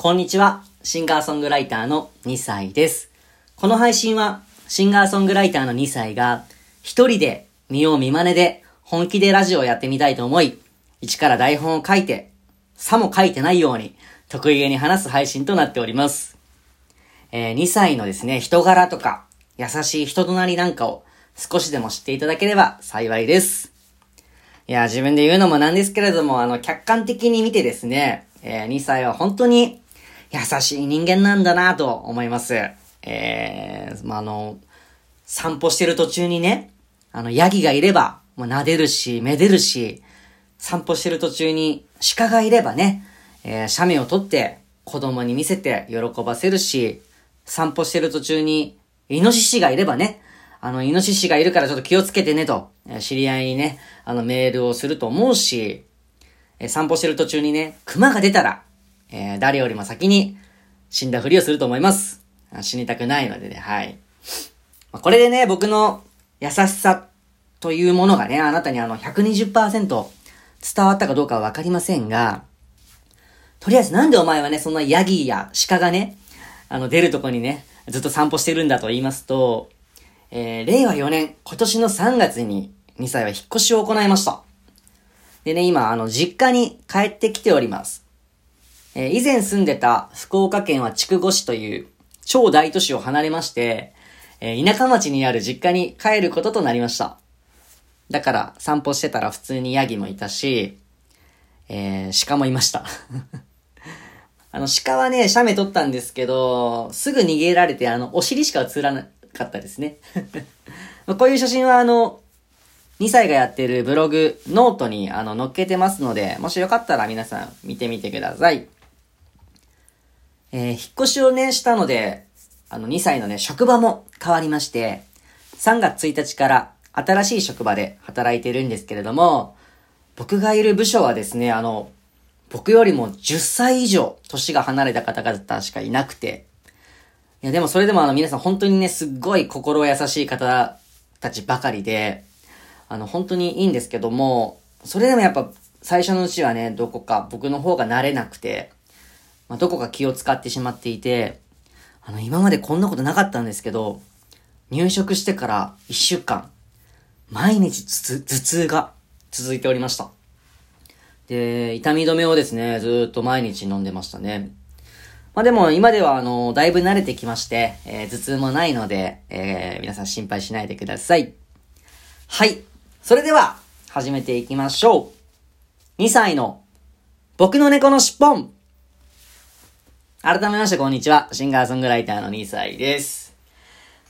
こんにちは。シンガーソングライターの2歳です。この配信は、シンガーソングライターの2歳が、一人で見よう見真似で本気でラジオをやってみたいと思い、一から台本を書いて、さも書いてないように、得意げに話す配信となっております。えー2歳のですね、人柄とか、優しい人となりなんかを少しでも知っていただければ幸いです。いや、自分で言うのもなんですけれども、あの、客観的に見てですね、えー2歳は本当に優しい人間なんだなと思います。えー、まあ、あの、散歩してる途中にね、あの、ヤギがいれば、もう撫でるし、めでるし、散歩してる途中に鹿がいればね、えー、写メを撮って子供に見せて喜ばせるし、散歩してる途中にイノシシがいればね、あの、イノシシがいるからちょっと気をつけてねと、知り合いにね、あの、メールをすると思うし、え散歩してる途中にね、熊が出たら、えー誰よりも先に死んだふりをすると思います。死にたくないのでね、はい。まあこれでね、僕の優しさというものがね、あなたにあの120%伝わったかどうかはわかりませんが、とりあえずなんでお前はね、そんなヤギや鹿がね、あの出るとこにね、ずっと散歩してるんだと言いますと、えー、令和4年、今年の3月に2歳は引っ越しを行いました。でね、今、あの、実家に帰ってきております。えー以前住んでた福岡県は筑後市という超大都市を離れまして、えー田舎町にある実家に帰ることとなりました。だから散歩してたら普通にヤギもいたし、えー鹿もいました。あの鹿はね、写メ撮ったんですけど、すぐ逃げられて、あの、お尻しか映らなかったですね。こういう写真はあの、2歳がやってるブログ、ノートにあの載っけてますので、もしよかったら皆さん見てみてください。えー引っ越しをね、したので、あの2歳のね、職場も変わりまして、3月1日から新しい職場で働いてるんですけれども、僕がいる部署はですね、あの、僕よりも10歳以上年が離れた方々しかいなくて、いや、でもそれでもあの皆さん本当にね、すっごい心優しい方たちばかりで、あの、本当にいいんですけども、それでもやっぱ最初のうちはね、どこか僕の方が慣れなくて、まあ、どこか気を使ってしまっていて、あの、今までこんなことなかったんですけど、入職してから1週間、毎日頭痛頭痛が続いておりました。で、痛み止めをですね、ずっと毎日飲んでましたね。まあでも今ではあの、だいぶ慣れてきまして、えー頭痛もないので、えー皆さん心配しないでください。はい。それでは、始めていきましょう。2歳の、僕の猫のしっぽん。改めましてこんにちは。シンガーソングライターの2歳です。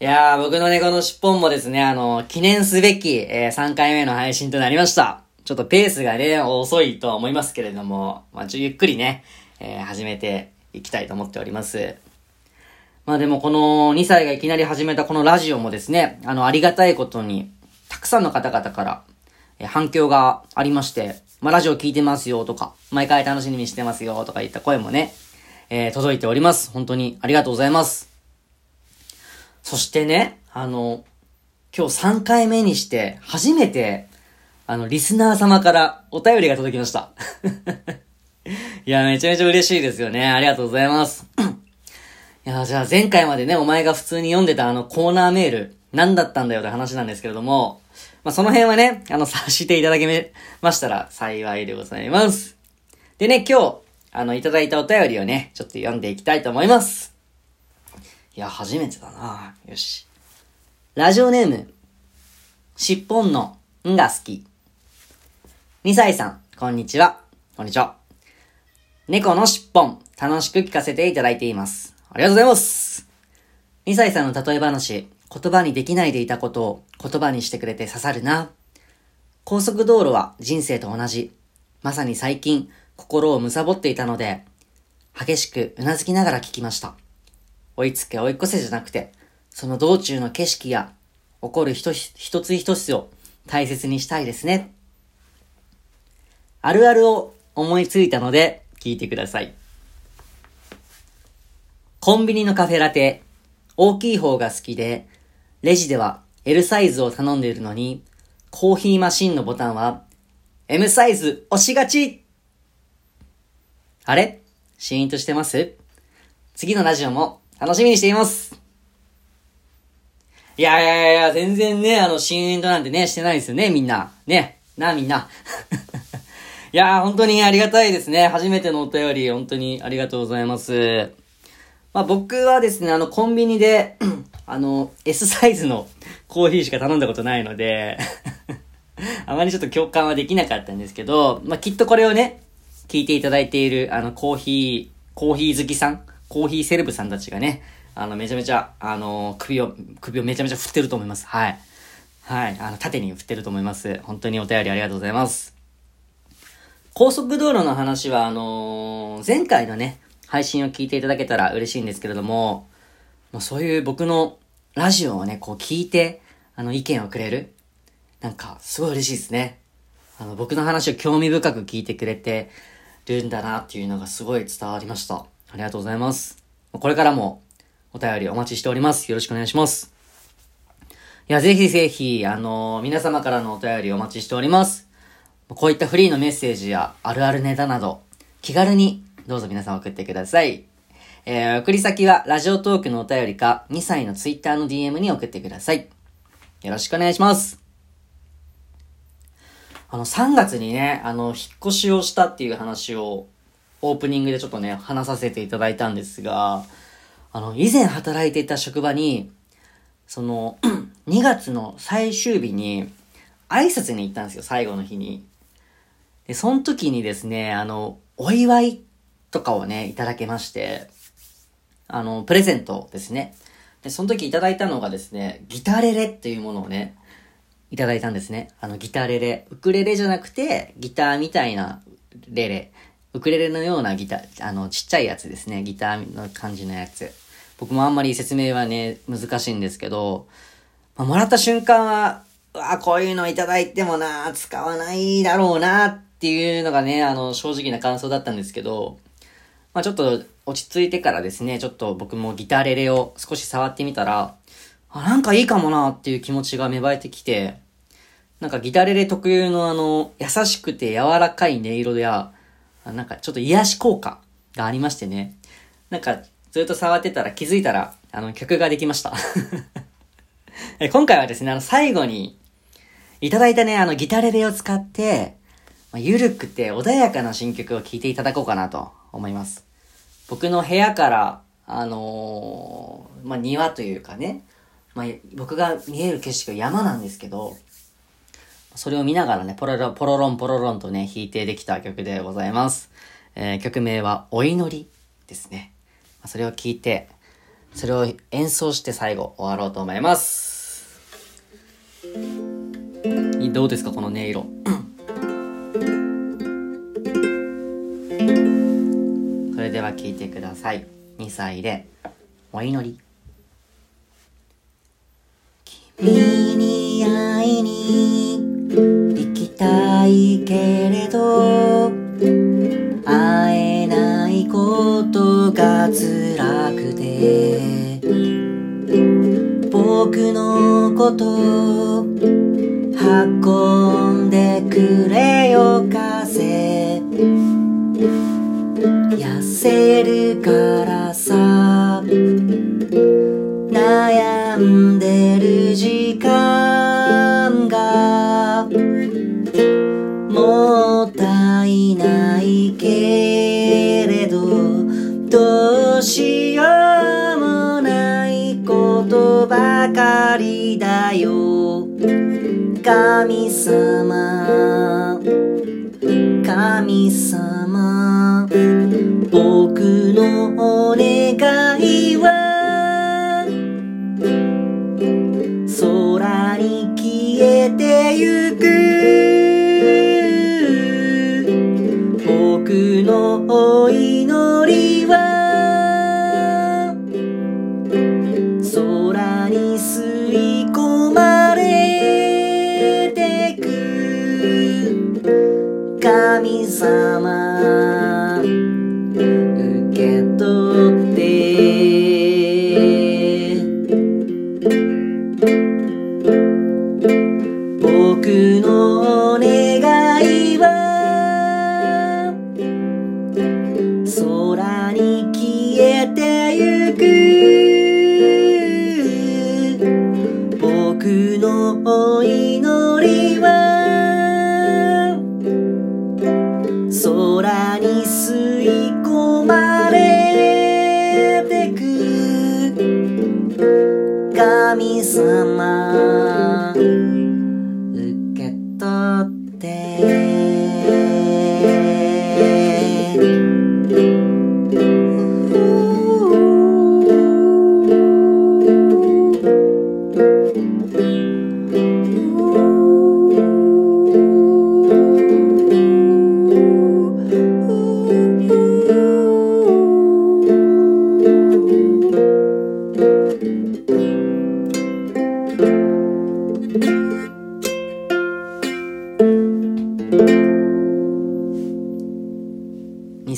いやー、僕の猫のしっぽんもですね、あの、記念すべき、えー3回目の配信となりました。ちょっとペースがね、遅いとは思いますけれども、まあ、ちょ、ゆっくりね、えー始めていきたいと思っております。まあでもこの2歳がいきなり始めたこのラジオもですね、あの、ありがたいことに、たくさんの方々から、えー反響がありまして、まあラジオ聞いてますよとか、毎回楽しみにしてますよとかいった声もね、えー届いております。本当にありがとうございます。そしてね、あの、今日3回目にして、初めて、あの、リスナー様からお便りが届きました。いや、めちゃめちゃ嬉しいですよね。ありがとうございます。いや、じゃあ前回までね、お前が普通に読んでたあのコーナーメール、何だったんだよって話なんですけれども、まあ、その辺はね、あの、察していただけましたら幸いでございます。でね、今日、あの、いただいたお便りをね、ちょっと読んでいきたいと思います。いや、初めてだなよし。ラジオネーム、しっぽんのんが好き。2歳さん、こんにちは。こんにちは。猫のしっぽん、楽しく聞かせていただいています。ありがとうございます。2歳さんの例え話、言葉にできないでいたことを言葉にしてくれて刺さるな。高速道路は人生と同じ。まさに最近、心を貪っていたので、激しくうなずきながら聞きました。追いつけ追い越せじゃなくて、その道中の景色や、起こる一一つ一つを大切にしたいですね。あるあるを思いついたので、聞いてください。コンビニのカフェラテ、大きい方が好きで、レジでは L サイズを頼んでいるのに、コーヒーマシンのボタンは M サイズ押しがちあれ？シーンとしてます？次のラジオも楽しみにしていますいやいやいや、全然ね、あの、シーンとなんてね、してないですよね、みんな。ね。なあ、みんな。いや、本当にありがたいですね。初めてのお便り、本当にありがとうございます。まあ、僕はですね、あの、コンビニで あの、S サイズのコーヒーしか頼んだことないので あまりちょっと共感はできなかったんですけど、まあ、きっとこれをね、聞いていただいている、あの、コーヒー、コーヒー好きさん、コーヒーセレブさんたちがね、あの、めちゃめちゃ、あの、首を、首をめちゃめちゃ振ってると思います。はい。はい。あの、縦に振ってると思います。本当にお便りありがとうございます。高速道路の話は、あのー、前回のね、配信を聞いていただけたら嬉しいんですけれども、もうそういう僕のラジオをね、こう聞いて、あの、意見をくれる。なんか、すごい嬉しいですね。あの、僕の話を興味深く聞いてくれてるんだなっていうのがすごい伝わりました。ありがとうございます。これからもお便りお待ちしております。よろしくお願いします。いや、ぜひぜひ、あのー、皆様からのお便りお待ちしております。こういったフリーのメッセージやあるあるネタなど、気軽にどうぞ皆さん送ってください。えー、送り先はラジオトークのお便りか、2歳のツイッターの DM に送ってください。よろしくお願いします。あの、3月にね、あの、引っ越しをしたっていう話を、オープニングでちょっとね、話させていただいたんですが、あの、以前働いていた職場に、その、2月の最終日に、挨拶に行ったんですよ、最後の日に。で、その時にですね、あの、お祝いとかをね、いただけまして、あの、プレゼントですね。で、その時いただいたのがですね、ギターレレっていうものをね、いただいたんですね。あの、ギターレレ。ウクレレじゃなくて、ギターみたいなレレ。ウクレレのようなギター、あの、ちっちゃいやつですね。ギターの感じのやつ。僕もあんまり説明はね、難しいんですけど、まあ、もらった瞬間は、うわ、こういうのいただいてもな、使わないだろうな、っていうのがね、あの、正直な感想だったんですけど、まあちょっと落ち着いてからですね、ちょっと僕もギターレレを少し触ってみたら、あ、なんかいいかもなっていう気持ちが芽生えてきて、なんかギタレレ特有のあの、優しくて柔らかい音色や、なんかちょっと癒し効果がありましてね。なんかずっと触ってたら気づいたら、あの、曲ができました 今回はですね、あの、最後に、いただいたね、あの、ギタレレを使って、まあ、ゆるくて穏やかな新曲を聴いていただこうかなと思います。僕の部屋から、あのー、まあ、庭というかね、まあ、僕が見える景色が山なんですけど、それを見ながらね、ポロロ、ポロロンポロロンとね、弾いてできた曲でございます。えー、曲名は、お祈りですね。それを聞いて、それを演奏して最後終わろうと思います。どうですかこの音色？それでは聞いてください。2歳で、お祈り。君に会いにたいけれど会えないことが辛くて僕のこと運んでくれよ風。痩せるからさ悩んでだよ。神様。神様。僕のお願いは。空に消えてゆく。僕のお祈りは。神神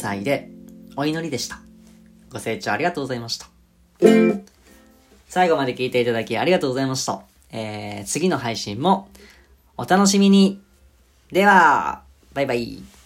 歳でお祈りでした。ご清聴ありがとうございました。最後まで聞いていただきありがとうございました。えー、次の配信もお楽しみに。では、バイバイ。